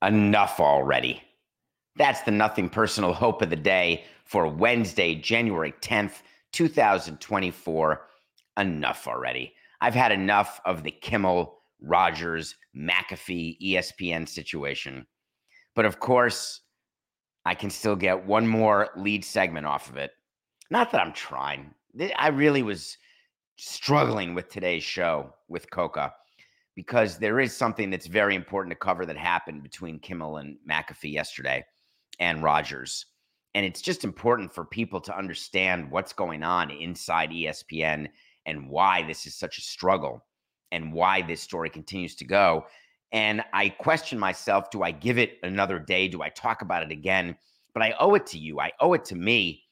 Enough already. That's the nothing personal hope of the day for Wednesday, January 10th, 2024. Enough already. I've had enough of the Kimmel, Rodgers, McAfee, ESPN situation. But of course, I can still get one more lead segment off of it. Not that I'm trying. I really was struggling with today's show with Coca because there is something that's very important to cover that happened between Kimmel and McAfee yesterday and Rodgers. And it's just important for people to understand what's going on inside ESPN and why this is such a struggle and why this story continues to go. And I question myself do I give it another day? Do I talk about it again? But I owe it to you. I owe it to me.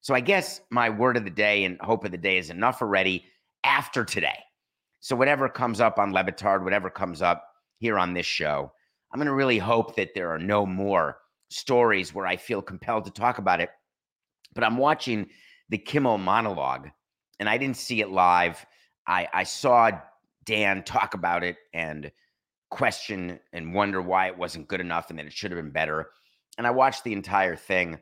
So I guess my word of the day and hope of the day is enough already after today. So whatever comes up on Le Batard, whatever comes up here on this show, I'm going to really hope that there are no more stories where I feel compelled to talk about it. But I'm watching the Kimmel monologue, and I didn't see it live. I, I saw Dan talk about it and question and wonder why it wasn't good enough and that it should have been better. And I watched the entire thing,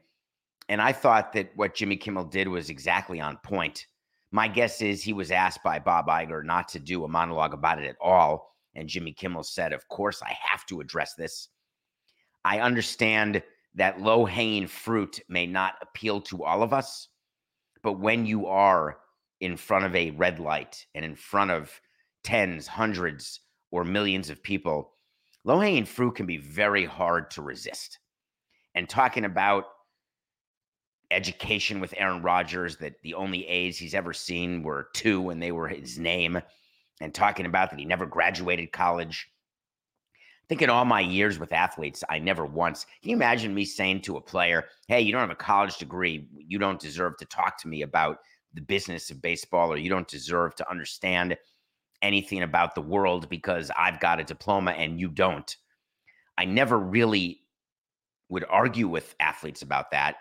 and I thought that what Jimmy Kimmel did was exactly on point. My guess is he was asked by Bob Iger not to do a monologue about it at all. And Jimmy Kimmel said, Of course, I have to address this. I understand that low hanging fruit may not appeal to all of us, but when you are in front of a red light and in front of tens, hundreds, or millions of people, low hanging fruit can be very hard to resist. And talking about education with Aaron Rodgers, that the only A's he's ever seen were two and they were his name, and talking about that he never graduated college. I think in all my years with athletes, I never once. Can you imagine me saying to a player, Hey, you don't have a college degree. You don't deserve to talk to me about the business of baseball, or you don't deserve to understand anything about the world because I've got a diploma and you don't. I never really would argue with athletes about that.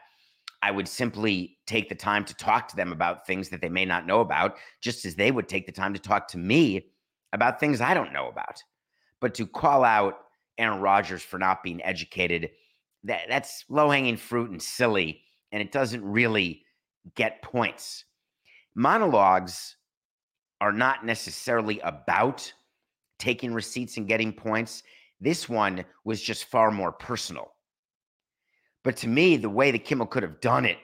I would simply take the time to talk to them about things that they may not know about, just as they would take the time to talk to me about things I don't know about. But to call out Aaron Rodgers for not being educated, that, that's low hanging fruit and silly, and it doesn't really get points. Monologues are not necessarily about taking receipts and getting points. This one was just far more personal. But to me, the way that Kimmel could have done it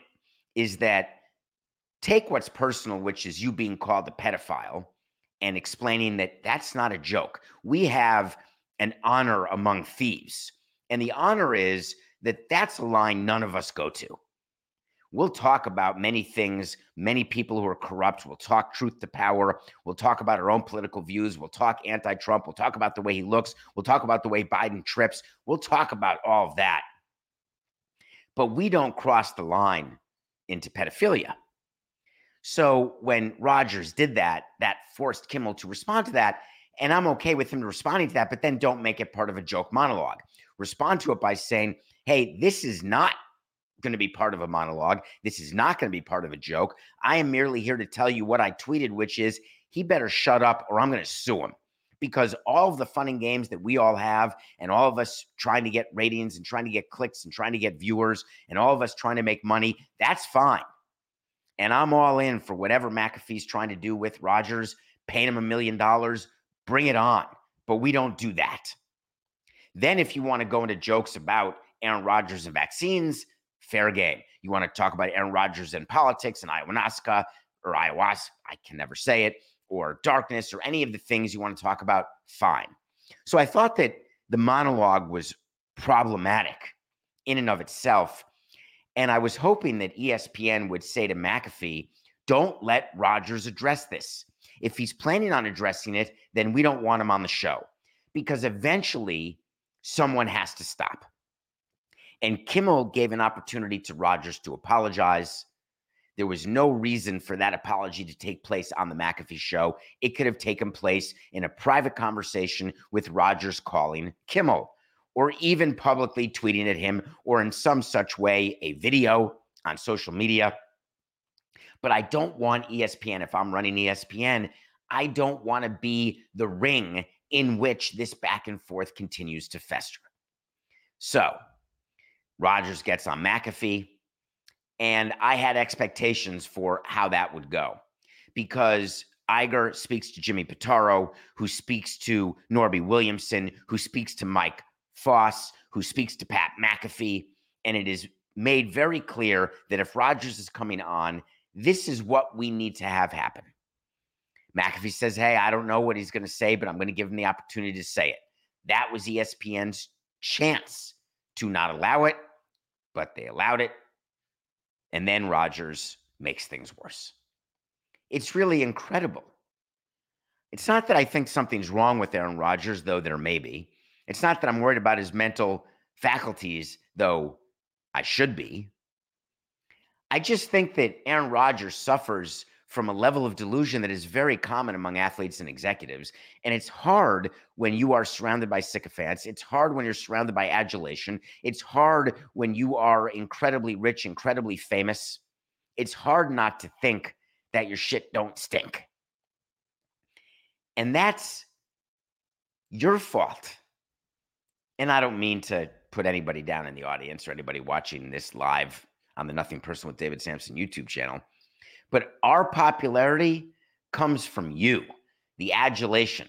is that take what's personal, which is you being called a pedophile, and explaining that that's not a joke. We have an honor among thieves. And the honor is that that's a line none of us go to. We'll talk about many things, many people who are corrupt. We'll talk truth to power. We'll talk about our own political views. We'll talk anti Trump. We'll talk about the way he looks. We'll talk about the way Biden trips. We'll talk about all of that. But we don't cross the line into pedophilia. So when Rodgers did that, that forced Kimmel to respond to that. And I'm okay with him responding to that, but then don't make it part of a joke monologue. Respond to it by saying, hey, this is not going to be part of a monologue. This is not going to be part of a joke. I am merely here to tell you what I tweeted, which is he better shut up or I'm going to sue him. Because all of the fun and games that we all have, and all of us trying to get ratings and trying to get clicks and trying to get viewers, and all of us trying to make money, that's fine. And I'm all in for whatever McAfee's trying to do with Rodgers, paying him a million dollars, bring it on. But we don't do that. Then, if you want to go into jokes about Aaron Rodgers and vaccines, fair game. You want to talk about Aaron Rodgers and politics and ayahuasca or ayahuasca, I can never say it, or darkness or any of the things you want to talk about, fine. So I thought that the monologue was problematic in and of itself. And I was hoping that ESPN would say to McAfee, don't let Rodgers address this. If he's planning on addressing it, then we don't want him on the show because eventually someone has to stop. And Kimmel gave an opportunity to Rodgers to apologize. There was no reason for that apology to take place on the McAfee show. It could have taken place in a private conversation with Rodgers calling Kimmel or even publicly tweeting at him or in some such way a video on social media. But I don't want ESPN, if I'm running ESPN, I don't want to be the ring in which this back and forth continues to fester. So Rodgers gets on McAfee, and I had expectations for how that would go because Iger speaks to Jimmy Pitaro, who speaks to Norby Williamson, who speaks to Mike Foss, who speaks to Pat McAfee. And it is made very clear that if Rodgers is coming on, this is what we need to have happen. McAfee says, Hey, I don't know what he's going to say, but I'm going to give him the opportunity to say it. That was ESPN's chance to not allow it, but they allowed it. And then Rodgers makes things worse. It's really incredible. It's not that I think something's wrong with Aaron Rodgers, though there may be. It's not that I'm worried about his mental faculties, though I should be. I just think that Aaron Rodgers suffers from a level of delusion that is very common among athletes and executives. And it's hard when you are surrounded by sycophants. It's hard when you're surrounded by adulation. It's hard when you are incredibly rich, incredibly famous. It's hard not to think that your shit don't stink. And that's your fault and I don't mean to put anybody down in the audience or anybody watching this live on the Nothing Personal with David Samson YouTube channel, but our popularity comes from you, the adulation,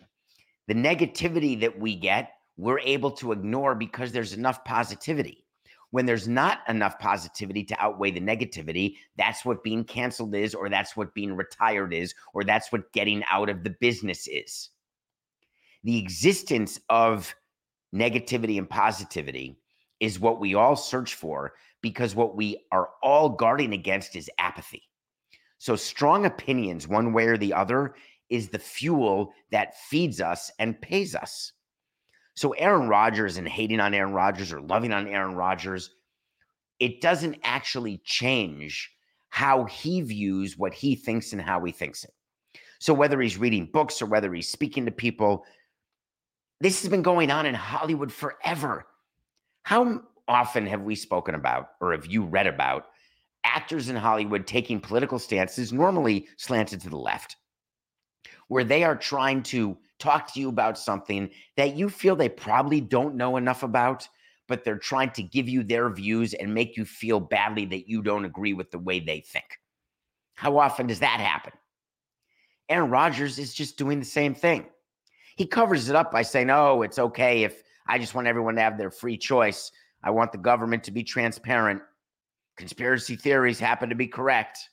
the negativity that we get, we're able to ignore because there's enough positivity. When there's not enough positivity to outweigh the negativity, that's what being canceled is, or that's what being retired is, or that's what getting out of the business is. The existence of negativity and positivity is what we all search for because what we are all guarding against is apathy. So, strong opinions, one way or the other, is the fuel that feeds us and pays us. So, Aaron Rodgers and hating on Aaron Rodgers or loving on Aaron Rodgers, it doesn't actually change how he views what he thinks and how he thinks it. So, whether he's reading books or whether he's speaking to people, this has been going on in Hollywood forever. How often have we spoken about, or have you read about, actors in Hollywood taking political stances, normally slanted to the left, where they are trying to talk to you about something that you feel they probably don't know enough about, but they're trying to give you their views and make you feel badly that you don't agree with the way they think? How often does that happen? Aaron Rodgers is just doing the same thing. He covers it up by saying, oh, it's okay if I just want everyone to have their free choice. I want the government to be transparent. Conspiracy theories happen to be correct.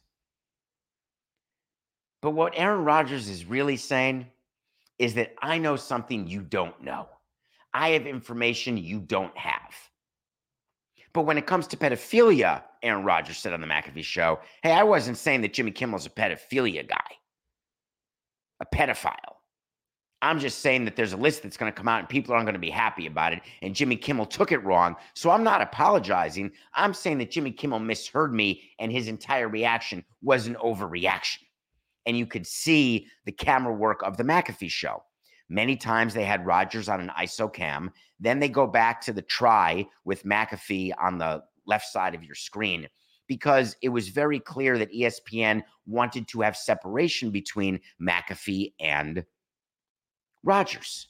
But what Aaron Rodgers is really saying is that I know something you don't know. I have information you don't have. But when it comes to pedophilia, Aaron Rodgers said on the McAfee show, hey, I wasn't saying that Jimmy Kimmel's a pedophilia guy, a pedophile. I'm just saying that there's a list that's going to come out and people aren't going to be happy about it. And Jimmy Kimmel took it wrong. So I'm not apologizing. I'm saying that Jimmy Kimmel misheard me and his entire reaction was an overreaction. And you could see the camera work of the McAfee show. Many times they had Rodgers on an ISO cam. Then they go back to the try with McAfee on the left side of your screen because it was very clear that ESPN wanted to have separation between McAfee and Rodgers.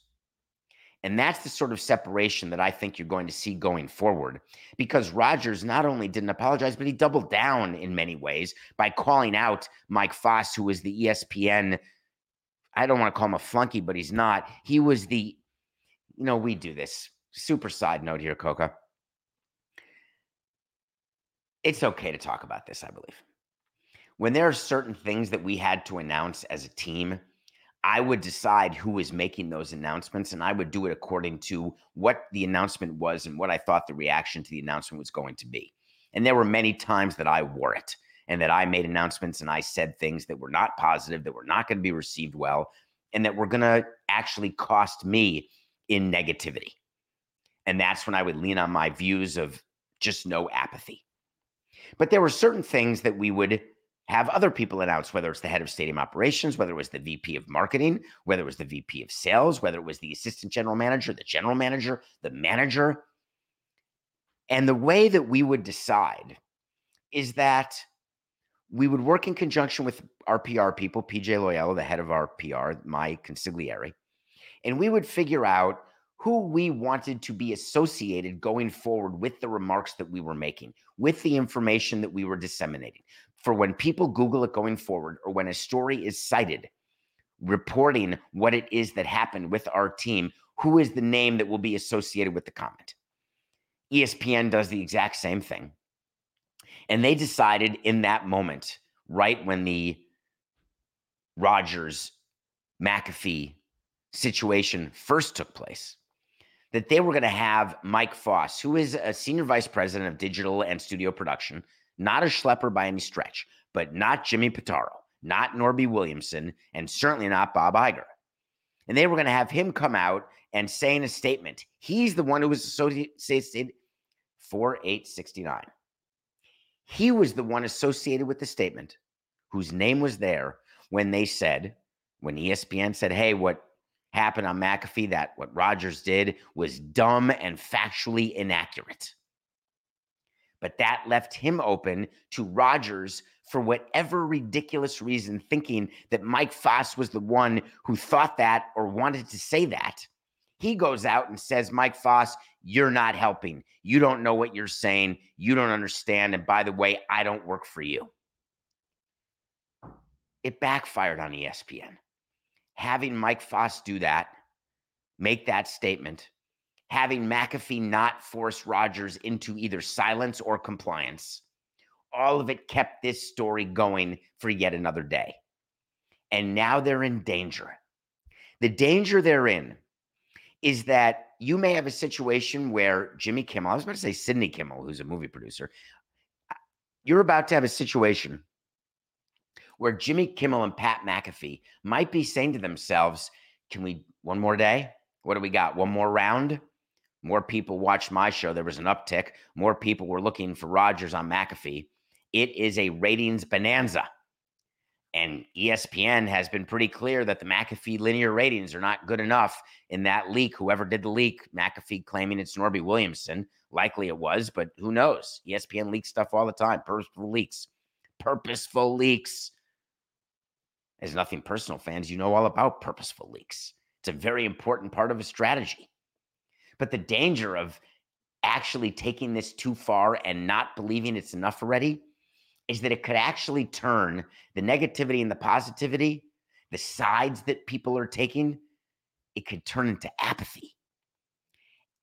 And that's the sort of separation that I think you're going to see going forward because Rodgers not only didn't apologize, but he doubled down in many ways by calling out Mike Foss, who was the ESPN. I don't want to call him a flunky, but he's not. He was the, you know, we do this. Super side note here, Coca. It's okay to talk about this, I believe. When there are certain things that we had to announce as a team, I would decide who was making those announcements and I would do it according to what the announcement was and what I thought the reaction to the announcement was going to be. And there were many times that I wore it and that I made announcements and I said things that were not positive, that were not going to be received well, and that were going to actually cost me in negativity. And that's when I would lean on my views of just no apathy. But there were certain things that we would have other people announce, whether it's the head of stadium operations, whether it was the VP of marketing, whether it was the VP of sales, whether it was the assistant general manager, the general manager, the manager. And the way that we would decide is that we would work in conjunction with our PR people, PJ Loyola, the head of our PR, my consigliere, and we would figure out who we wanted to be associated going forward with the remarks that we were making, with the information that we were disseminating. For when people Google it going forward, or when a story is cited, reporting what it is that happened with our team, who is the name that will be associated with the comment? ESPN does the exact same thing. And they decided in that moment, right when the Rodgers McAfee situation first took place, that they were going to have Mike Foss, who is a senior vice president of digital and studio production, not a schlepper by any stretch, but not Jimmy Pitaro, not Norby Williamson, and certainly not Bob Iger. And they were going to have him come out and say in a statement, he's the one who was associated for 4869. He was the one associated with the statement whose name was there when they said, when ESPN said, hey, what happened on McAfee, that what Rodgers did was dumb and factually inaccurate. But that left him open to Rodgers for whatever ridiculous reason, thinking that Mike Foss was the one who thought that or wanted to say that. He goes out and says, Mike Foss, you're not helping. You don't know what you're saying. You don't understand. And by the way, I don't work for you. It backfired on ESPN having Mike Foss do that, make that statement, having McAfee not force Rodgers into either silence or compliance, all of it kept this story going for yet another day. And now they're in danger. The danger they're in is that you may have a situation where Jimmy Kimmel, I was about to say Sidney Kimmel, who's a movie producer, uh, you're about to have a situation where Jimmy Kimmel and Pat McAfee might be saying to themselves, Can we one more day? What do we got? One more round? More people watched my show. There was an uptick. More people were looking for Rodgers on McAfee. It is a ratings bonanza. And ESPN has been pretty clear that the McAfee linear ratings are not good enough in that leak. Whoever did the leak, McAfee claiming it's Norby Williamson. Likely it was, but who knows? ESPN leaks stuff all the time. Purposeful leaks. Purposeful leaks. There's nothing personal fans, you know all about purposeful leaks. It's a very important part of a strategy. But the danger of actually taking this too far and not believing it's enough already is that it could actually turn the negativity and the positivity, the sides that people are taking, it could turn into apathy.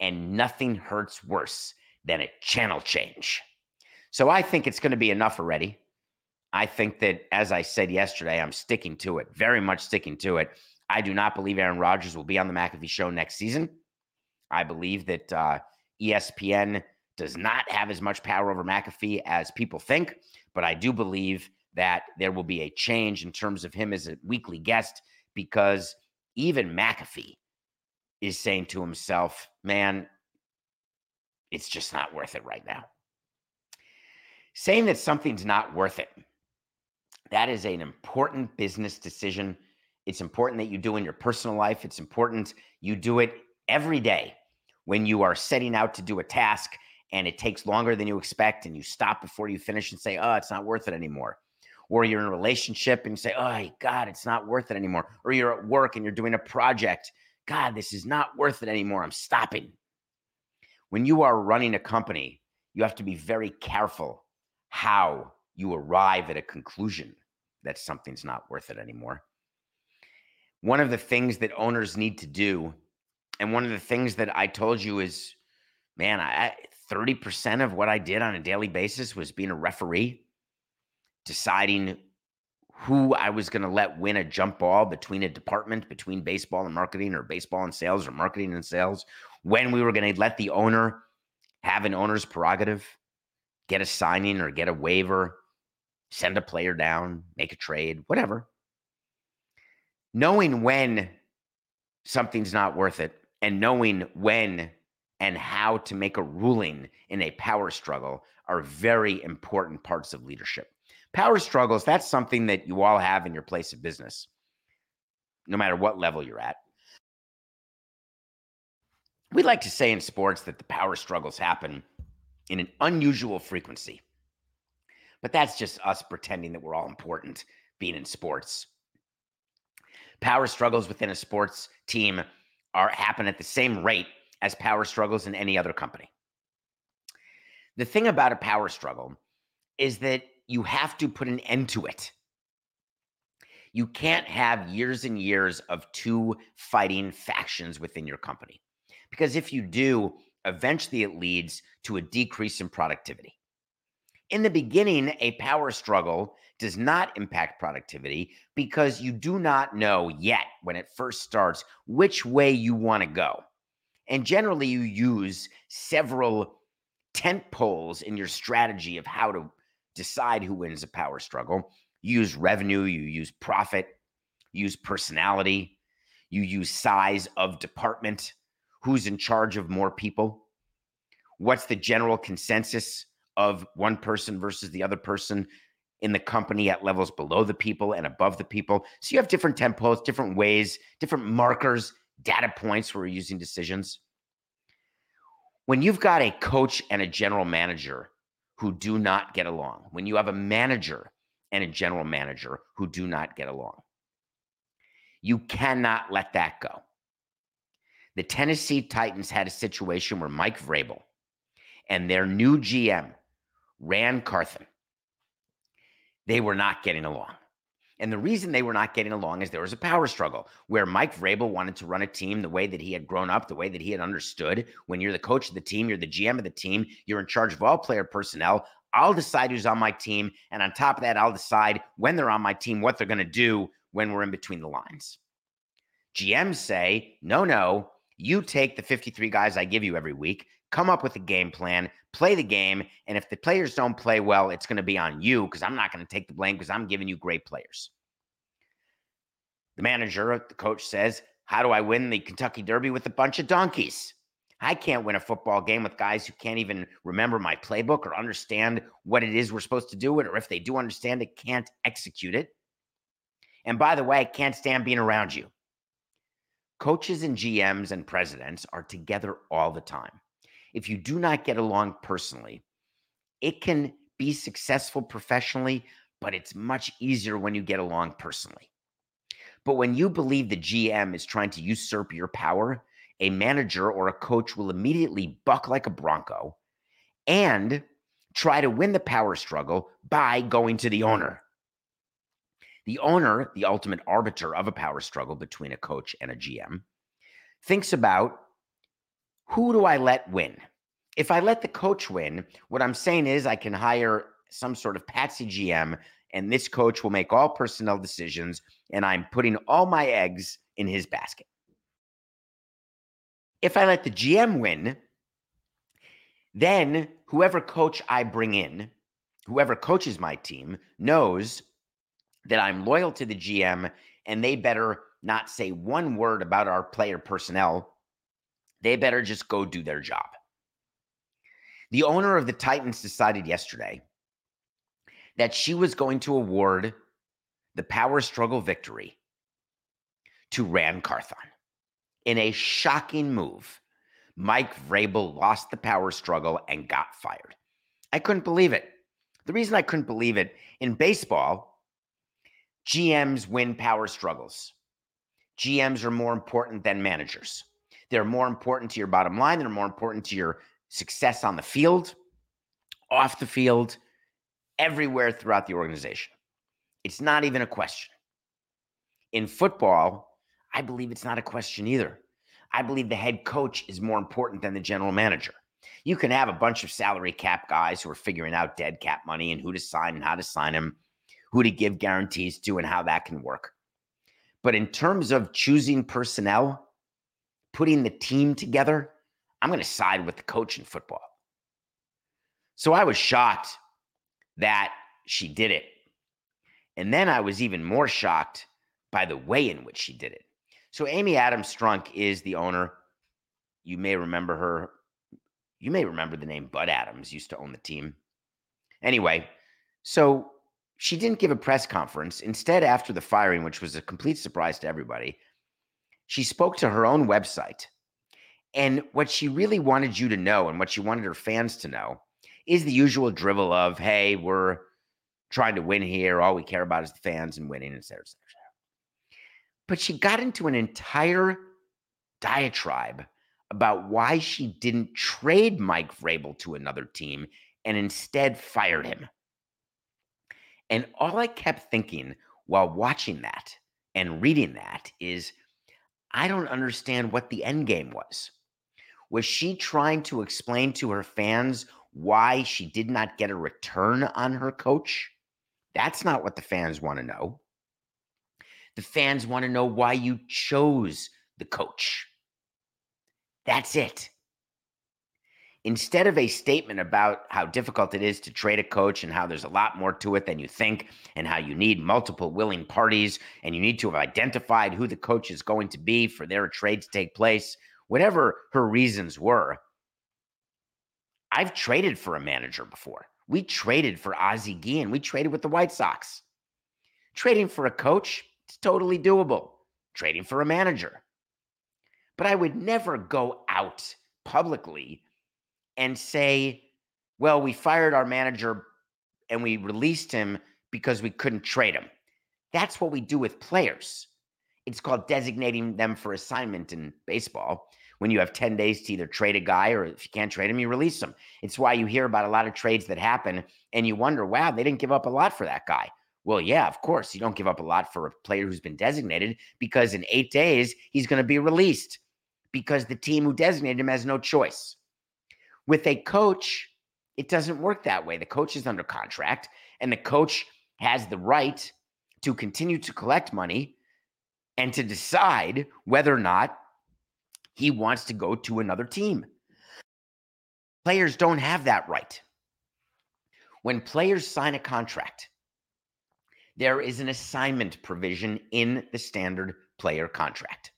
And nothing hurts worse than a channel change. So I think it's going to be enough already. I think that, as I said yesterday, I'm sticking to it, very much sticking to it. I do not believe Aaron Rodgers will be on the McAfee show next season. I believe that uh, ESPN does not have as much power over McAfee as people think, but I do believe that there will be a change in terms of him as a weekly guest because even McAfee is saying to himself, man, it's just not worth it right now. Saying that something's not worth it that is an important business decision. It's important that you do in your personal life. It's important you do it every day when you are setting out to do a task and it takes longer than you expect and you stop before you finish and say, oh, it's not worth it anymore. Or you're in a relationship and you say, oh, God, it's not worth it anymore. Or you're at work and you're doing a project. God, this is not worth it anymore. I'm stopping. When you are running a company, you have to be very careful how you arrive at a conclusion that something's not worth it anymore. One of the things that owners need to do, and one of the things that I told you is, man, I 30% of what I did on a daily basis was being a referee, deciding who I was going to let win a jump ball between a department, between baseball and marketing, or baseball and sales, or marketing and sales, when we were going to let the owner have an owner's prerogative, get a signing or get a waiver, send a player down, make a trade, whatever. Knowing when something's not worth it and knowing when and how to make a ruling in a power struggle are very important parts of leadership. Power struggles, that's something that you all have in your place of business, no matter what level you're at. We like to say in sports that the power struggles happen in an unusual frequency. But that's just us pretending that we're all important being in sports. Power struggles within a sports team are happen at the same rate as power struggles in any other company. The thing about a power struggle is that you have to put an end to it. You can't have years and years of two fighting factions within your company. Because if you do, eventually it leads to a decrease in productivity. In the beginning, a power struggle does not impact productivity because you do not know yet when it first starts which way you want to go. And generally, you use several tent poles in your strategy of how to decide who wins a power struggle. You use revenue, you use profit, you use personality, you use size of department, who's in charge of more people, what's the general consensus of one person versus the other person in the company at levels below the people and above the people. So you have different tempos, different ways, different markers, data points where we're using decisions. When you've got a coach and a general manager who do not get along, when you have a manager and a general manager who do not get along. You cannot let that go. The Tennessee Titans had a situation where Mike Vrabel and their new GM, Ran Carthon, they were not getting along. And the reason they were not getting along is there was a power struggle where Mike Vrabel wanted to run a team the way that he had grown up, the way that he had understood. When you're the coach of the team, you're the GM of the team, you're in charge of all player personnel. I'll decide who's on my team. And on top of that, I'll decide when they're on my team, what they're going to do when we're in between the lines. GMs say, no, no, you take the 53 guys I give you every week, come up with a game plan, play the game. And if the players don't play well, it's going to be on you because I'm not going to take the blame because I'm giving you great players. The manager, uh, the coach says, How do I win the Kentucky Derby with a bunch of donkeys? I can't win a football game with guys who can't even remember my playbook or understand what it is we're supposed to do it, or if they do understand it, can't execute it. And by the way, I can't stand being around you. Coaches and GMs and presidents are together all the time if you do not get along personally, it can be successful professionally, but it's much easier when you get along personally. But when you believe the GM is trying to usurp your power, a manager or a coach will immediately buck like a bronco and try to win the power struggle by going to the owner. The owner, the ultimate arbiter of a power struggle between a coach and a GM, thinks about who do I let win? If I let the coach win, what I'm saying is I can hire some sort of patsy GM and this coach will make all personnel decisions and I'm putting all my eggs in his basket. If I let the GM win, then whoever coach I bring in, whoever coaches my team, knows that I'm loyal to the GM and they better not say one word about our player personnel they better just go do their job. The owner of the Titans decided yesterday that she was going to award the power struggle victory to Ran Carthon. In a shocking move, Mike Vrabel lost the power struggle and got fired. I couldn't believe it. The reason I couldn't believe it in baseball, GMs win power struggles. GMs are more important than managers. They're more important to your bottom line. They're more important to your success on the field, off the field, everywhere throughout the organization. It's not even a question. In football, I believe it's not a question either. I believe the head coach is more important than the general manager. You can have a bunch of salary cap guys who are figuring out dead cap money and who to sign and how to sign him. who to give guarantees to and how that can work. But in terms of choosing personnel, putting the team together, I'm going to side with the coach in football. So I was shocked that she did it. And then I was even more shocked by the way in which she did it. So Amy Adams Strunk is the owner. You may remember her. You may remember the name Bud Adams used to own the team. Anyway, so she didn't give a press conference. Instead, after the firing, which was a complete surprise to everybody, she spoke to her own website. And what she really wanted you to know and what she wanted her fans to know is the usual drivel of, hey, we're trying to win here. All we care about is the fans and winning, et cetera, et cetera. But she got into an entire diatribe about why she didn't trade Mike Vrabel to another team and instead fired him. And all I kept thinking while watching that and reading that is I don't understand what the end game was. Was she trying to explain to her fans why she did not get a return on her coach? That's not what the fans want to know. The fans want to know why you chose the coach. That's it instead of a statement about how difficult it is to trade a coach and how there's a lot more to it than you think and how you need multiple willing parties and you need to have identified who the coach is going to be for their trade to take place, whatever her reasons were. I've traded for a manager before. We traded for Ozzie Guillen. We traded with the White Sox. Trading for a coach, it's totally doable. Trading for a manager. But I would never go out publicly and say, well, we fired our manager and we released him because we couldn't trade him. That's what we do with players. It's called designating them for assignment in baseball. When you have 10 days to either trade a guy or if you can't trade him, you release him. It's why you hear about a lot of trades that happen and you wonder, wow, they didn't give up a lot for that guy. Well, yeah, of course, you don't give up a lot for a player who's been designated because in eight days, he's going to be released because the team who designated him has no choice. With a coach, it doesn't work that way. The coach is under contract, and the coach has the right to continue to collect money and to decide whether or not he wants to go to another team. Players don't have that right. When players sign a contract, there is an assignment provision in the standard player contract.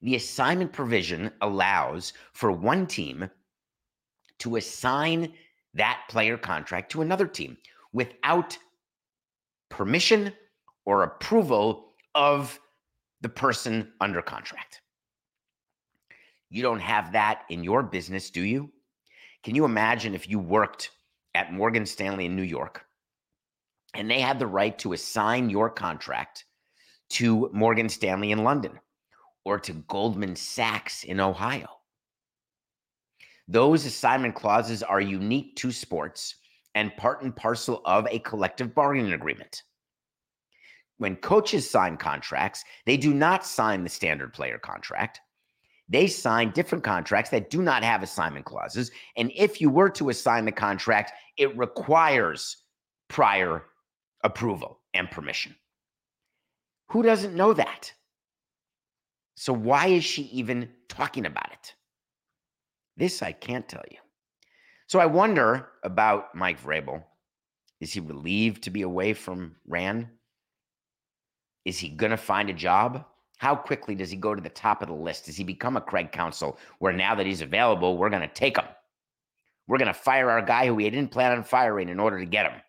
The assignment provision allows for one team to assign that player contract to another team without permission or approval of the person under contract. You don't have that in your business, do you? Can you imagine if you worked at Morgan Stanley in New York and they had the right to assign your contract to Morgan Stanley in London or to Goldman Sachs in Ohio? Those assignment clauses are unique to sports and part and parcel of a collective bargaining agreement. When coaches sign contracts, they do not sign the standard player contract. They sign different contracts that do not have assignment clauses. And if you were to assign the contract, it requires prior approval and permission. Who doesn't know that? So, why is she even talking about it? This I can't tell you. So I wonder about Mike Vrabel. Is he relieved to be away from Ran? Is he going to find a job? How quickly does he go to the top of the list? Does he become a Craig Counsell where now that he's available, we're going to take him? We're going to fire our guy who we didn't plan on firing in order to get him.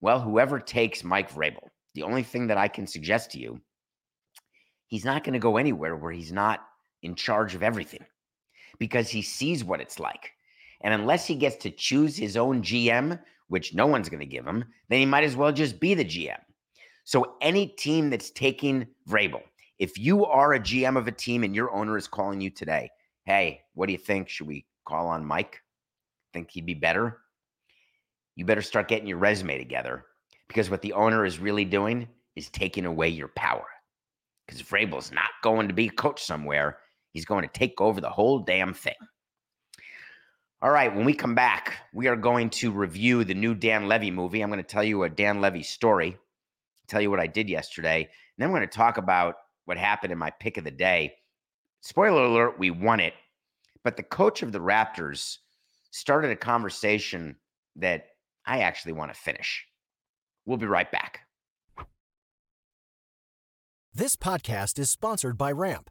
Well, whoever takes Mike Vrabel, the only thing that I can suggest to you, he's not going to go anywhere where he's not in charge of everything because he sees what it's like. And unless he gets to choose his own GM, which no one's going to give him, then he might as well just be the GM. So any team that's taking Vrabel, if you are a GM of a team and your owner is calling you today, hey, what do you think? Should we call on Mike? Think he'd be better? You better start getting your resume together because what the owner is really doing is taking away your power. Because Vrabel's not going to be a coach somewhere. He's going to take over the whole damn thing. All right, when we come back, we are going to review the new Dan Levy movie. I'm going to tell you a Dan Levy story, tell you what I did yesterday, and then we're going to talk about what happened in my pick of the day. Spoiler alert, we won it, but the coach of the Raptors started a conversation that I actually want to finish. We'll be right back. This podcast is sponsored by Ramp.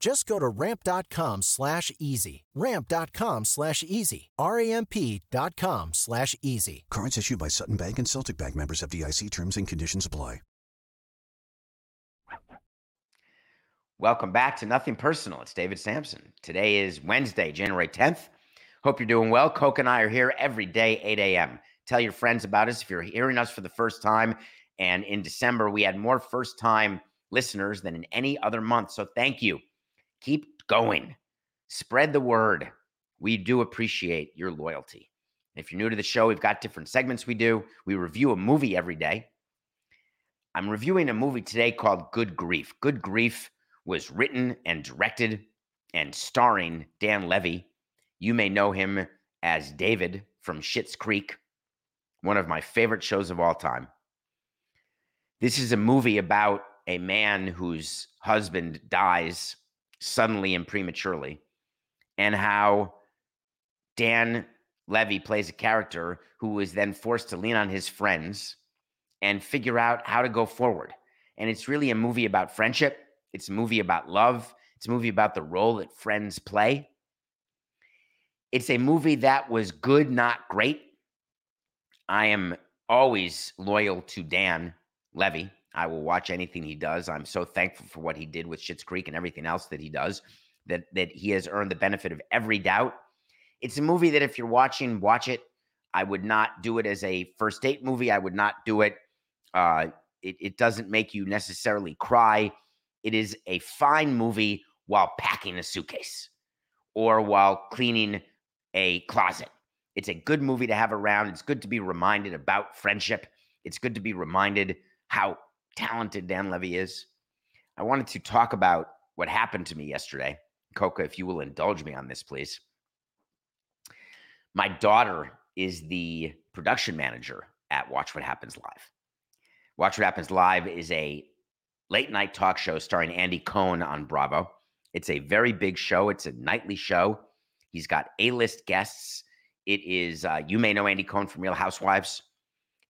Just go to ramp.com slash easy. Ramp.com slash easy. R-A-M-P.com slash easy. Cards issued by Sutton Bank and Celtic Bank members of DIC terms and conditions apply. Welcome back to Nothing Personal. It's David Samson. Today is Wednesday, January 10th. Hope you're doing well. Coke and I are here every day, 8 a.m. Tell your friends about us if you're hearing us for the first time. And in December, we had more first time listeners than in any other month. So thank you. Keep going. Spread the word. We do appreciate your loyalty. If you're new to the show, we've got different segments we do. We review a movie every day. I'm reviewing a movie today called Good Grief. Good Grief was written and directed and starring Dan Levy. You may know him as David from Schitt's Creek, one of my favorite shows of all time. This is a movie about a man whose husband dies suddenly and prematurely, and how Dan Levy plays a character who is then forced to lean on his friends and figure out how to go forward. And it's really a movie about friendship, it's a movie about love, it's a movie about the role that friends play. It's a movie that was good, not great. I am always loyal to Dan Levy. I will watch anything he does. I'm so thankful for what he did with Schitt's Creek and everything else that he does. That that he has earned the benefit of every doubt. It's a movie that if you're watching, watch it. I would not do it as a first date movie. I would not do it. Uh, it, it doesn't make you necessarily cry. It is a fine movie while packing a suitcase or while cleaning a closet. It's a good movie to have around. It's good to be reminded about friendship. It's good to be reminded how talented Dan Levy is. I wanted to talk about what happened to me yesterday. Coca, if you will indulge me on this, please. My daughter is the production manager at Watch What Happens Live. Watch What Happens Live is a late night talk show starring Andy Cohen on Bravo. It's a very big show, it's a nightly show. He's got A list guests. It is, uh, you may know Andy Cohen from Real Housewives.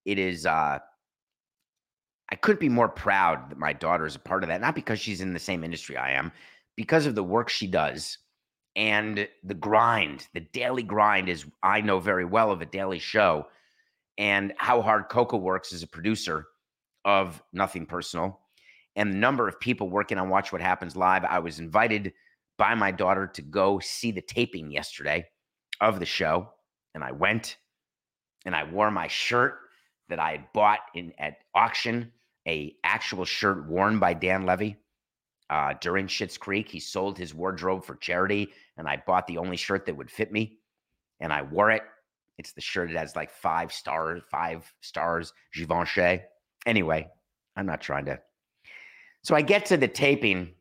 It is uh, I couldn't be more proud that my daughter is a part of that, not because she's in the same industry I am, because of the work she does and the grind, the daily grind is I know very well of a daily show and how hard Coco works as a producer of Nothing Personal and the number of people working on Watch What Happens Live. I was invited by my daughter to go see the taping yesterday of the show and I went and I wore my shirt that I had bought in at auction a actual shirt worn by Dan Levy uh, during Schitt's Creek. He sold his wardrobe for charity, and I bought the only shirt that would fit me, and I wore it. It's the shirt that has like five stars, five stars, Givenchy. Anyway, I'm not trying to. So I get to the taping,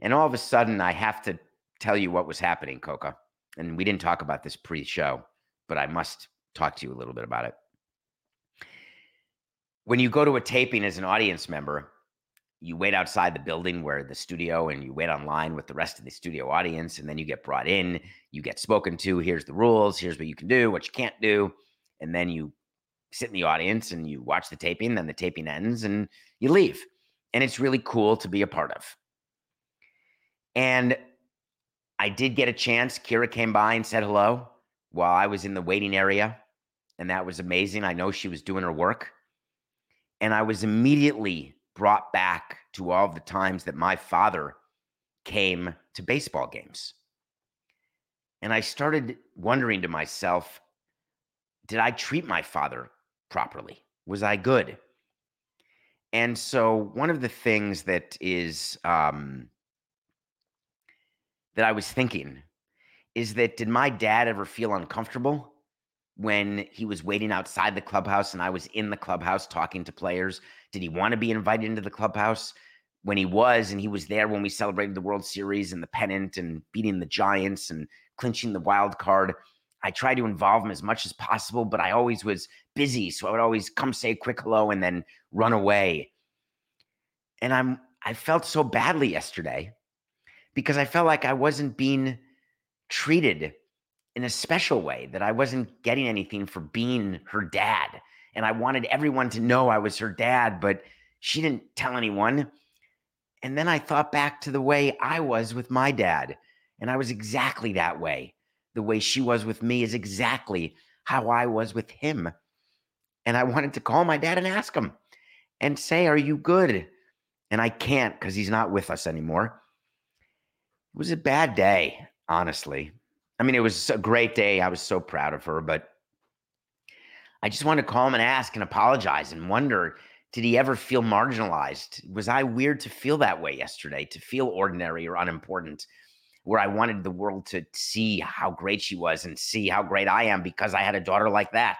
and all of a sudden I have to tell you what was happening, Coca. And we didn't talk about this pre-show, but I must talk to you a little bit about it when you go to a taping as an audience member, you wait outside the building where the studio and you wait online with the rest of the studio audience and then you get brought in you get spoken to here's the rules here's what you can do what you can't do and then you sit in the audience and you watch the taping then the taping ends and you leave and it's really cool to be a part of and I did get a chance. Kira came by and said hello while I was in the waiting area. And that was amazing. I know she was doing her work. And I was immediately brought back to all of the times that my father came to baseball games. And I started wondering to myself, did I treat my father properly? Was I good? And so, one of the things that is um, that I was thinking is that did my dad ever feel uncomfortable when he was waiting outside the clubhouse and I was in the clubhouse talking to players? Did he want to be invited into the clubhouse? When he was, and he was there when we celebrated the World Series and the pennant and beating the Giants and clinching the wild card. I tried to involve him as much as possible, but I always was busy. So I would always come say a quick hello and then run away. And I'm I felt so badly yesterday because I felt like I wasn't being treated in a special way, that I wasn't getting anything for being her dad. And I wanted everyone to know I was her dad, but she didn't tell anyone. And then I thought back to the way I was with my dad. And I was exactly that way. The way she was with me is exactly how I was with him. And I wanted to call my dad and ask him and say, Are you good? And I can't because he's not with us anymore. It was a bad day, honestly. I mean, it was a great day. I was so proud of her, but I just wanted to call him and ask and apologize and wonder did he ever feel marginalized? Was I weird to feel that way yesterday, to feel ordinary or unimportant, where I wanted the world to see how great she was and see how great I am because I had a daughter like that?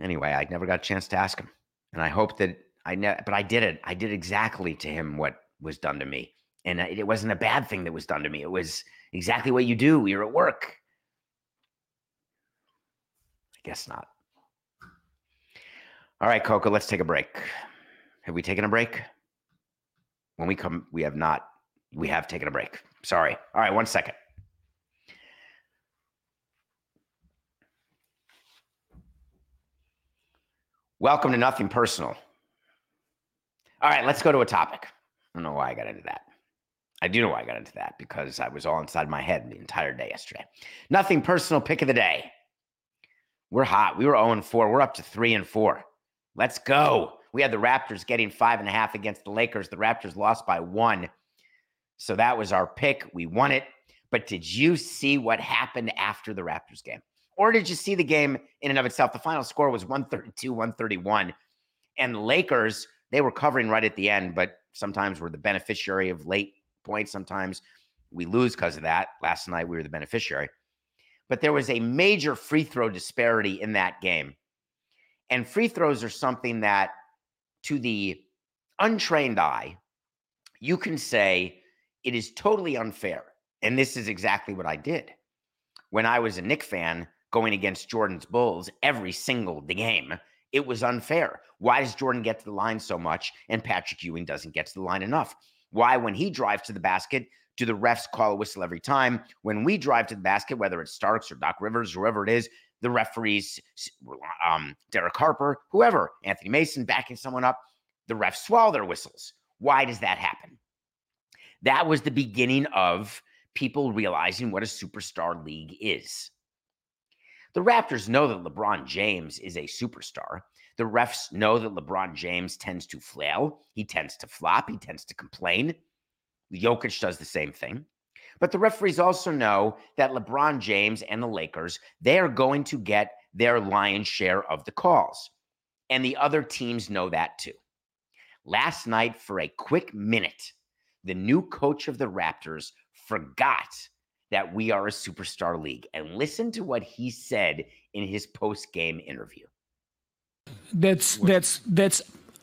Anyway, I never got a chance to ask him. And I hope that I know, but I did it. I did exactly to him what was done to me. And uh, it wasn't a bad thing that was done to me. It was exactly what you do. You're at work. I guess not. All right, Coco, let's take a break. Have we taken a break? When we come, we have not. We have taken a break. Sorry. All right, one second. Welcome to Nothing Personal. All right, let's go to a topic. I don't know why I got into that. I do know why I got into that because I was all inside my head the entire day yesterday. Nothing personal pick of the day. We're hot. We were 0 and 4. We're up to 3 and 4. Let's go. We had the Raptors getting five and a half against the Lakers. The Raptors lost by one. So that was our pick. We won it. But did you see what happened after the Raptors game? Or did you see the game in and of itself? The final score was 132, 131. And the Lakers, they were covering right at the end, but sometimes we're the beneficiary of late points. Sometimes we lose because of that. Last night, we were the beneficiary. But there was a major free throw disparity in that game. And free throws are something that, to the untrained eye, you can say it is totally unfair. And this is exactly what I did. When I was a Knick fan, going against Jordan's Bulls every single game. It was unfair. Why does Jordan get to the line so much and Patrick Ewing doesn't get to the line enough? Why, when he drives to the basket, do the refs call a whistle every time? When we drive to the basket, whether it's Starks or Doc Rivers, or whoever it is, the referees, um, Derek Harper, whoever, Anthony Mason backing someone up, the refs swallow their whistles. Why does that happen? That was the beginning of people realizing what a superstar league is. The Raptors know that LeBron James is a superstar. The refs know that LeBron James tends to flail. He tends to flop. He tends to complain. Jokic does the same thing. But the referees also know that LeBron James and the Lakers, they are going to get their lion's share of the calls. And the other teams know that too. Last night, for a quick minute, the new coach of the Raptors forgot that we are a superstar league. And listen to what he said in his post game interview. That's that's that's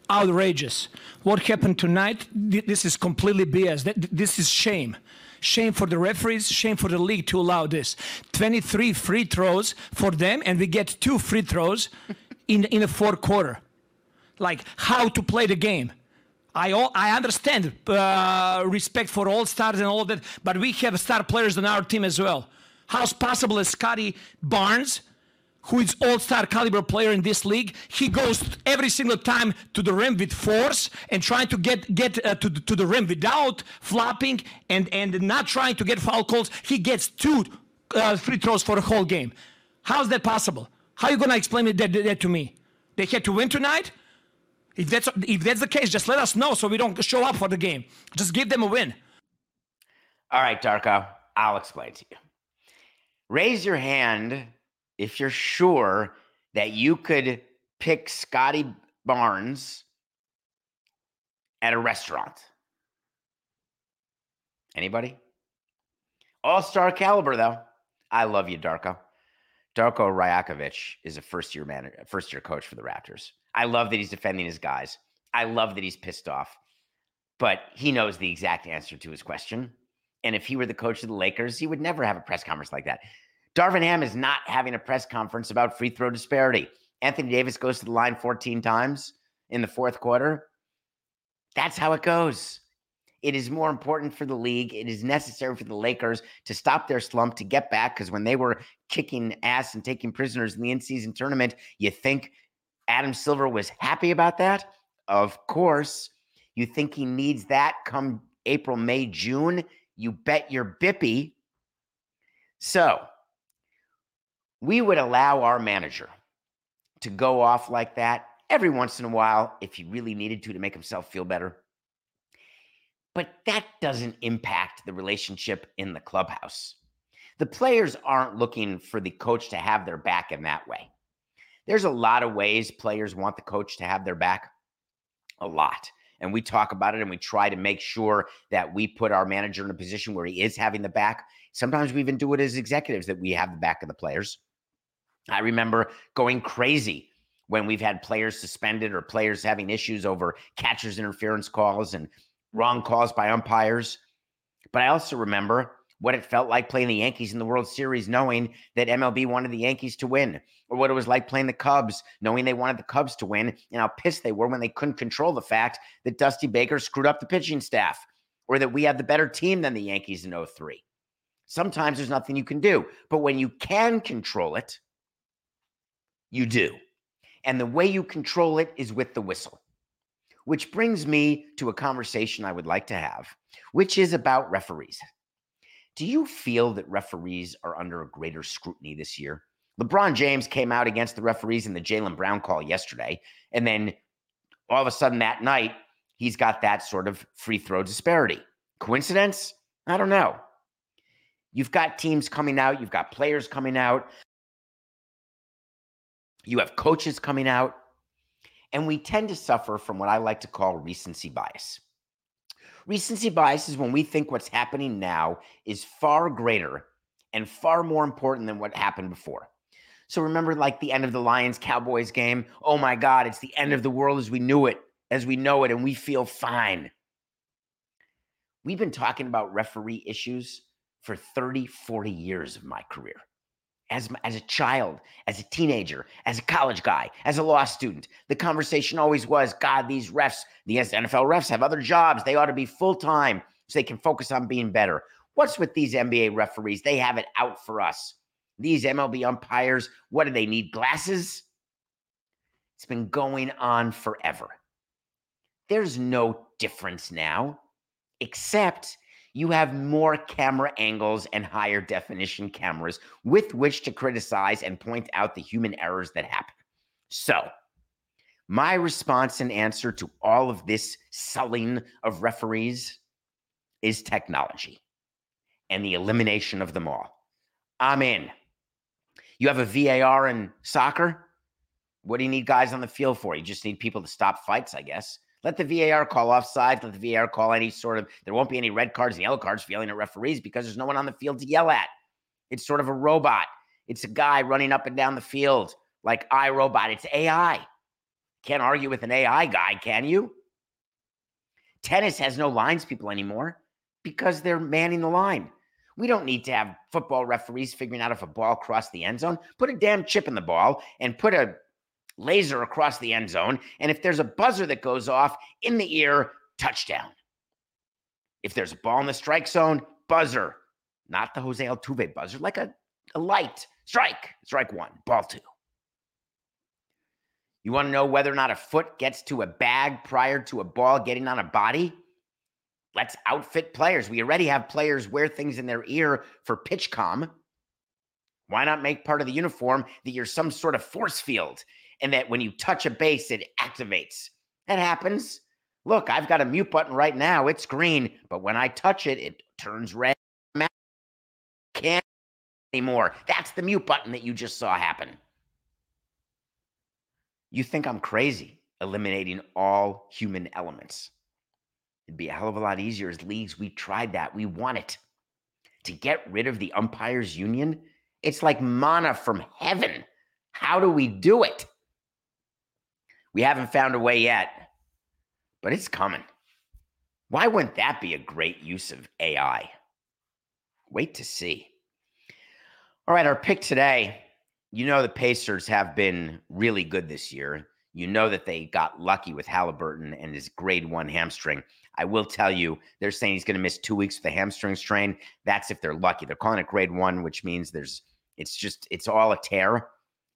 outrageous. What happened tonight? This is completely BS. This is shame. Shame for the referees, shame for the league to allow this. 23 free throws for them, and we get two free throws in, in the fourth quarter. Like how to play the game. I all, I understand uh, respect for all stars and all that, but we have star players on our team as well. How's possible Scottie Barnes who is all-star caliber player in this league, he goes every single time to the rim with force and trying to get get uh, to, to the rim without flopping and and not trying to get foul calls. He gets two uh, free throws for the whole game. How's that possible? How are you gonna explain that, that, that to me? They had to win tonight. If that's if that's the case, just let us know so we don't show up for the game. Just give them a win. All right, Darko, I'll explain to you. Raise your hand if you're sure that you could pick Scottie Barnes at a restaurant. Anybody? All star caliber, though. I love you, Darko. Darko Rajakovic is a first year manager, first year coach for the Raptors. I love that he's defending his guys. I love that he's pissed off, but he knows the exact answer to his question. And if he were the coach of the Lakers, he would never have a press conference like that. Darvin Ham is not having a press conference about free throw disparity. Anthony Davis goes to the line 14 times in the fourth quarter. That's how it goes. It is more important for the league. It is necessary for the Lakers to stop their slump to get back because when they were kicking ass and taking prisoners in the in season tournament, you think Adam Silver was happy about that? Of course. You think he needs that come April, May, June? You bet your bippy. So we would allow our manager to go off like that every once in a while if he really needed to to make himself feel better. But that doesn't impact the relationship in the clubhouse. The players aren't looking for the coach to have their back in that way. There's a lot of ways players want the coach to have their back, a lot. And we talk about it and we try to make sure that we put our manager in a position where he is having the back. Sometimes we even do it as executives that we have the back of the players. I remember going crazy when we've had players suspended or players having issues over catcher's interference calls and wrong calls by umpires. But I also remember what it felt like playing the Yankees in the World Series, knowing that MLB wanted the Yankees to win, or what it was like playing the Cubs, knowing they wanted the Cubs to win, and how pissed they were when they couldn't control the fact that Dusty Baker screwed up the pitching staff, or that we had the better team than the Yankees in 03. Sometimes there's nothing you can do, but when you can control it, you do. And the way you control it is with the whistle. Which brings me to a conversation I would like to have, which is about referees. Do you feel that referees are under a greater scrutiny this year? LeBron James came out against the referees in the Jaylen Brown call yesterday. And then all of a sudden that night, he's got that sort of free throw disparity. Coincidence? I don't know. You've got teams coming out, you've got players coming out, you have coaches coming out, and we tend to suffer from what I like to call recency bias. Recency bias is when we think what's happening now is far greater and far more important than what happened before. So remember, like the end of the Lions Cowboys game. Oh my God, it's the end of the world as we knew it, as we know it, and we feel fine. We've been talking about referee issues for 30, 40 years of my career as, as a child, as a teenager, as a college guy, as a law student. The conversation always was God, these refs, the NFL refs have other jobs. They ought to be full time so they can focus on being better. What's with these NBA referees? They have it out for us. These MLB umpires, what do they need? Glasses? It's been going on forever. There's no difference now, except you have more camera angles and higher definition cameras with which to criticize and point out the human errors that happen. So, my response and answer to all of this sullying of referees is technology and the elimination of them all. I'm in. You have a VAR in soccer? What do you need guys on the field for? You just need people to stop fights, I guess. Let the VAR call offside. Let the VAR call any sort of. There won't be any red cards and yellow cards for yelling at referees because there's no one on the field to yell at. It's sort of a robot. It's a guy running up and down the field like iRobot. It's AI. Can't argue with an AI guy, can you? Tennis has no lines people anymore because they're manning the line. We don't need to have football referees figuring out if a ball crossed the end zone. Put a damn chip in the ball and put a laser across the end zone. And if there's a buzzer that goes off in the ear, touchdown. If there's a ball in the strike zone, buzzer, not the Jose Altuve buzzer, like a, a light strike, strike one, ball two. You want to know whether or not a foot gets to a bag prior to a ball getting on a body? Let's outfit players. We already have players wear things in their ear for PitchCom. Why not make part of the uniform that you're some sort of force field and that when you touch a base, it activates? That happens. Look, I've got a mute button right now. It's green, but when I touch it, it turns red. Can't anymore. That's the mute button that you just saw happen. You think I'm crazy eliminating all human elements. It'd be a hell of a lot easier as leagues. We tried that. We want it. To get rid of the umpires union, it's like mana from heaven. How do we do it? We haven't found a way yet, but it's coming. Why wouldn't that be a great use of AI? Wait to see. All right, our pick today. You know, the Pacers have been really good this year. You know that they got lucky with Haliburton and his grade one hamstring. I will tell you, they're saying he's going to miss two weeks with a hamstring strain. That's if they're lucky. They're calling it grade one, which means there's, it's just, it's all a tear.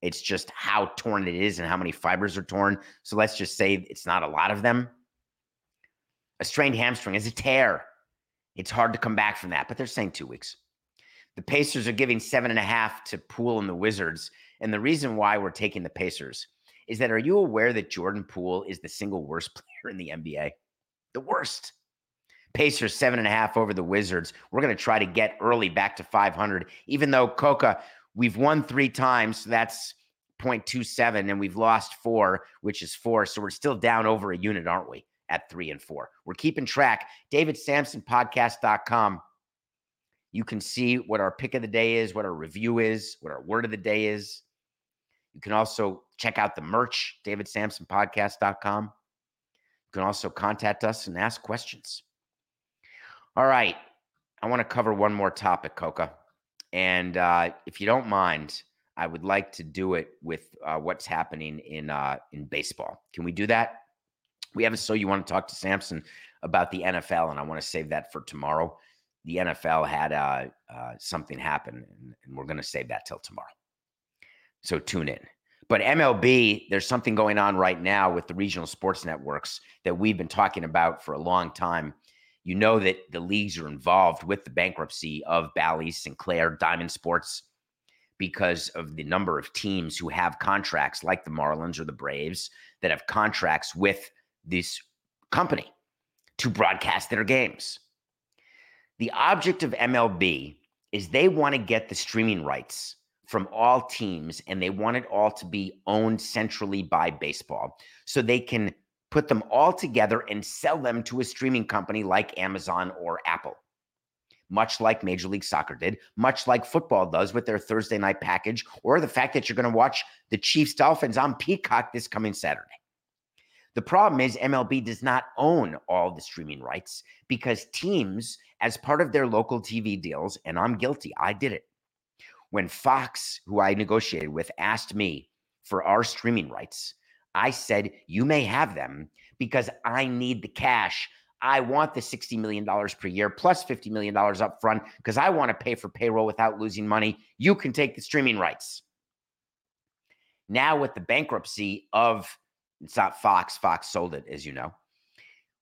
It's just how torn it is and how many fibers are torn. So let's just say it's not a lot of them. A strained hamstring is a tear. It's hard to come back from that, but they're saying two weeks. The Pacers are giving seven and a half to Poole and the Wizards. And the reason why we're taking the Pacers is that are you aware that Jordan Poole is the single worst player in the NBA? The worst. Pacers seven and a half over the Wizards. We're going to try to get early back to 500, even though Coca, we've won three times. So that's 0.27, and we've lost four, which is four. So we're still down over a unit, aren't we? At three and four. We're keeping track. DavidSamsonPodcast.com. You can see what our pick of the day is, what our review is, what our word of the day is. You can also check out the merch, davidsamsonpodcast.com. You can also contact us and ask questions. All right. I want to cover one more topic, Coca. And uh, if you don't mind, I would like to do it with uh, what's happening in uh, in baseball. Can we do that? We have a so you want to talk to Samson about the NFL, and I want to save that for tomorrow the NFL had uh, uh, something happen, and, and we're going to save that till tomorrow. So tune in. But MLB, there's something going on right now with the regional sports networks that we've been talking about for a long time. You know that the leagues are involved with the bankruptcy of Bally's, Sinclair, Diamond Sports because of the number of teams who have contracts like the Marlins or the Braves that have contracts with this company to broadcast their games. The object of MLB is they want to get the streaming rights from all teams and they want it all to be owned centrally by baseball so they can put them all together and sell them to a streaming company like Amazon or Apple. Much like Major League Soccer did, much like football does with their Thursday night package, or the fact that you're going to watch the Chiefs Dolphins on Peacock this coming Saturday. The problem is MLB does not own all the streaming rights because teams, as part of their local TV deals, and I'm guilty, I did it. When Fox, who I negotiated with, asked me for our streaming rights, I said, You may have them because I need the cash. I want the $60 million per year plus $50 million up front because I want to pay for payroll without losing money. You can take the streaming rights. Now, with the bankruptcy of it's not Fox. Fox sold it, as you know.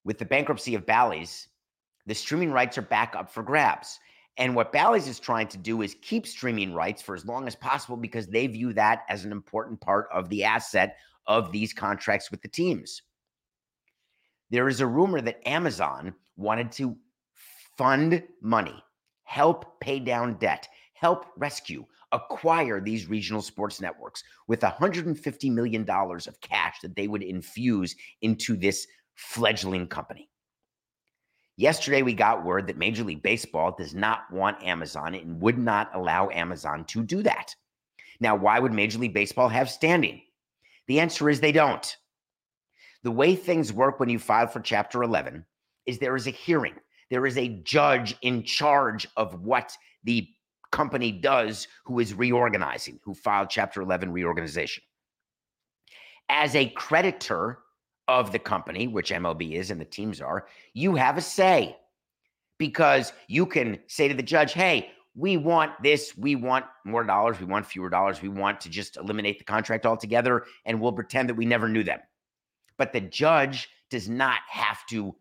With the bankruptcy of Bally's, the streaming rights are back up for grabs. And what Bally's is trying to do is keep streaming rights for as long as possible because they view that as an important part of the asset of these contracts with the teams. There is a rumor that Amazon wanted to fund money, help pay down debt, help rescue acquire these regional sports networks with $150 million of cash that they would infuse into this fledgling company. Yesterday, we got word that Major League Baseball does not want Amazon and would not allow Amazon to do that. Now, why would Major League Baseball have standing? The answer is they don't. The way things work when you file for Chapter 11 is there is a hearing, there is a judge in charge of what the company does who is reorganizing, who filed Chapter 11 reorganization. As a creditor of the company, which MLB is and the teams are, you have a say because you can say to the judge, hey, we want this, we want more dollars, we want fewer dollars, we want to just eliminate the contract altogether, and we'll pretend that we never knew them. But the judge does not have to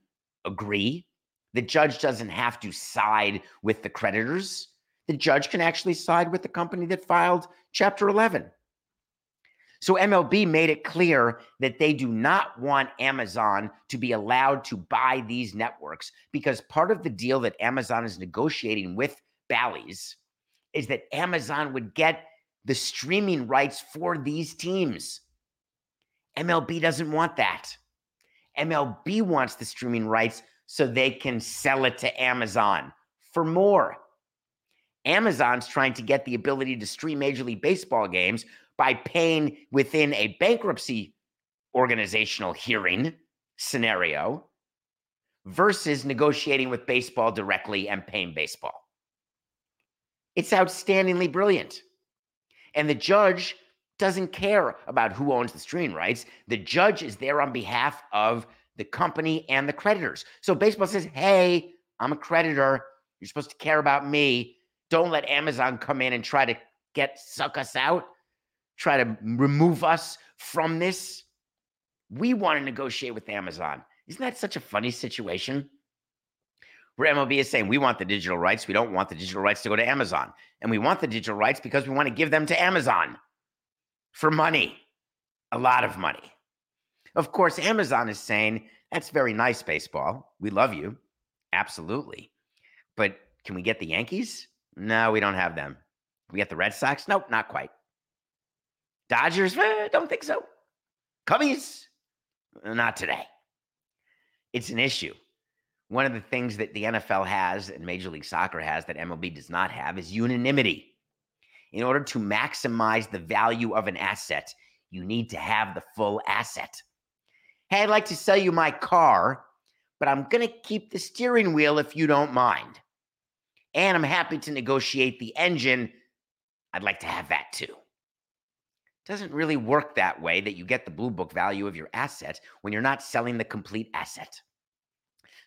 agree. The judge doesn't have to side with the creditors. The judge can actually side with the company that filed Chapter 11. So MLB made it clear that they do not want Amazon to be allowed to buy these networks because part of the deal that Amazon is negotiating with Bally's is that Amazon would get the streaming rights for these teams. MLB doesn't want that. MLB wants the streaming rights so they can sell it to Amazon for more. Amazon's trying to get the ability to stream Major League Baseball games by paying within a bankruptcy organizational hearing scenario versus negotiating with baseball directly and paying baseball. It's outstandingly brilliant. And the judge doesn't care about who owns the streaming rights. The judge is there on behalf of the company and the creditors. So baseball says, hey, I'm a creditor. You're supposed to care about me. Don't let Amazon come in and try to get suck us out, try to remove us from this. We want to negotiate with Amazon. Isn't that such a funny situation? Where MLB is saying we want the digital rights, we don't want the digital rights to go to Amazon. And we want the digital rights because we want to give them to Amazon for money, a lot of money. Of course, Amazon is saying, that's very nice, baseball. We love you. Absolutely. But can we get the Yankees? No, we don't have them. we get the Red Sox? Nope, not quite. Dodgers? Eh, don't think so. Cubbies? Not today. It's an issue. One of the things that the NFL has and Major League Soccer has that MLB does not have is unanimity. In order to maximize the value of an asset, you need to have the full asset. Hey, I'd like to sell you my car, but I'm going to keep the steering wheel if you don't mind. And I'm happy to negotiate the engine. I'd like to have that too. Doesn't really work that way that you get the blue book value of your asset when you're not selling the complete asset.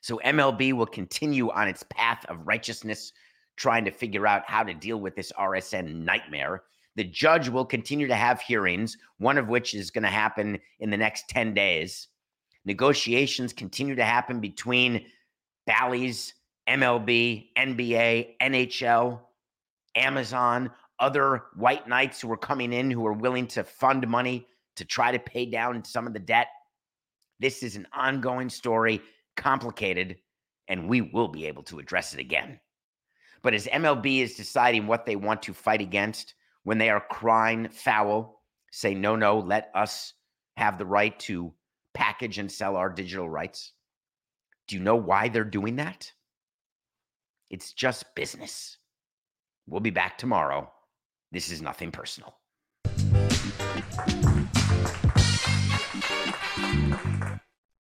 So MLB will continue on its path of righteousness, trying to figure out how to deal with this RSN nightmare. The judge will continue to have hearings, one of which is going to happen in the next 10 days. Negotiations continue to happen between Bally's, MLB, NBA, NHL, Amazon, other white knights who are coming in who are willing to fund money to try to pay down some of the debt. This is an ongoing story, complicated, and we will be able to address it again. But as MLB is deciding what they want to fight against, when they are crying foul, say, no, no, let us have the right to package and sell our digital rights. Do you know why they're doing that? It's just business. We'll be back tomorrow. This is nothing personal.